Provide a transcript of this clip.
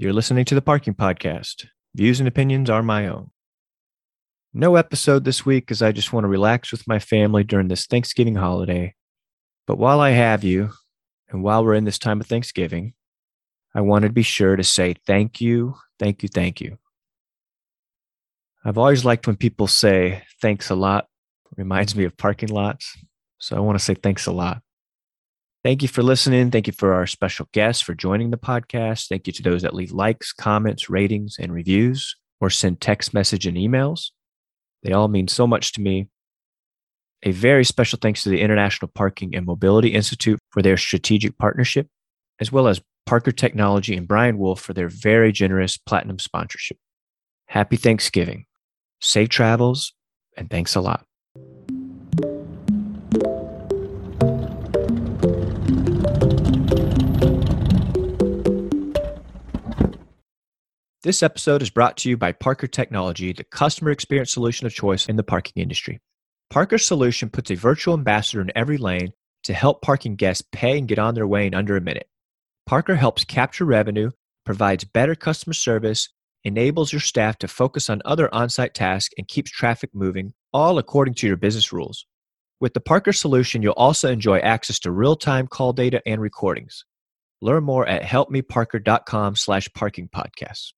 You're listening to the Parking Podcast. Views and opinions are my own. No episode this week because I just want to relax with my family during this Thanksgiving holiday. But while I have you, and while we're in this time of Thanksgiving, I wanted to be sure to say thank you, thank you, thank you. I've always liked when people say thanks a lot. Reminds me of parking lots. So I want to say thanks a lot. Thank you for listening. Thank you for our special guests for joining the podcast. Thank you to those that leave likes, comments, ratings, and reviews or send text message and emails. They all mean so much to me. A very special thanks to the International Parking and Mobility Institute for their strategic partnership, as well as Parker Technology and Brian Wolf for their very generous platinum sponsorship. Happy Thanksgiving, safe travels, and thanks a lot. This episode is brought to you by Parker Technology, the customer experience solution of choice in the parking industry. Parker's solution puts a virtual ambassador in every lane to help parking guests pay and get on their way in under a minute. Parker helps capture revenue, provides better customer service, enables your staff to focus on other on site tasks, and keeps traffic moving, all according to your business rules. With the Parker solution, you'll also enjoy access to real time call data and recordings. Learn more at helpmeparker.com slash parking podcasts.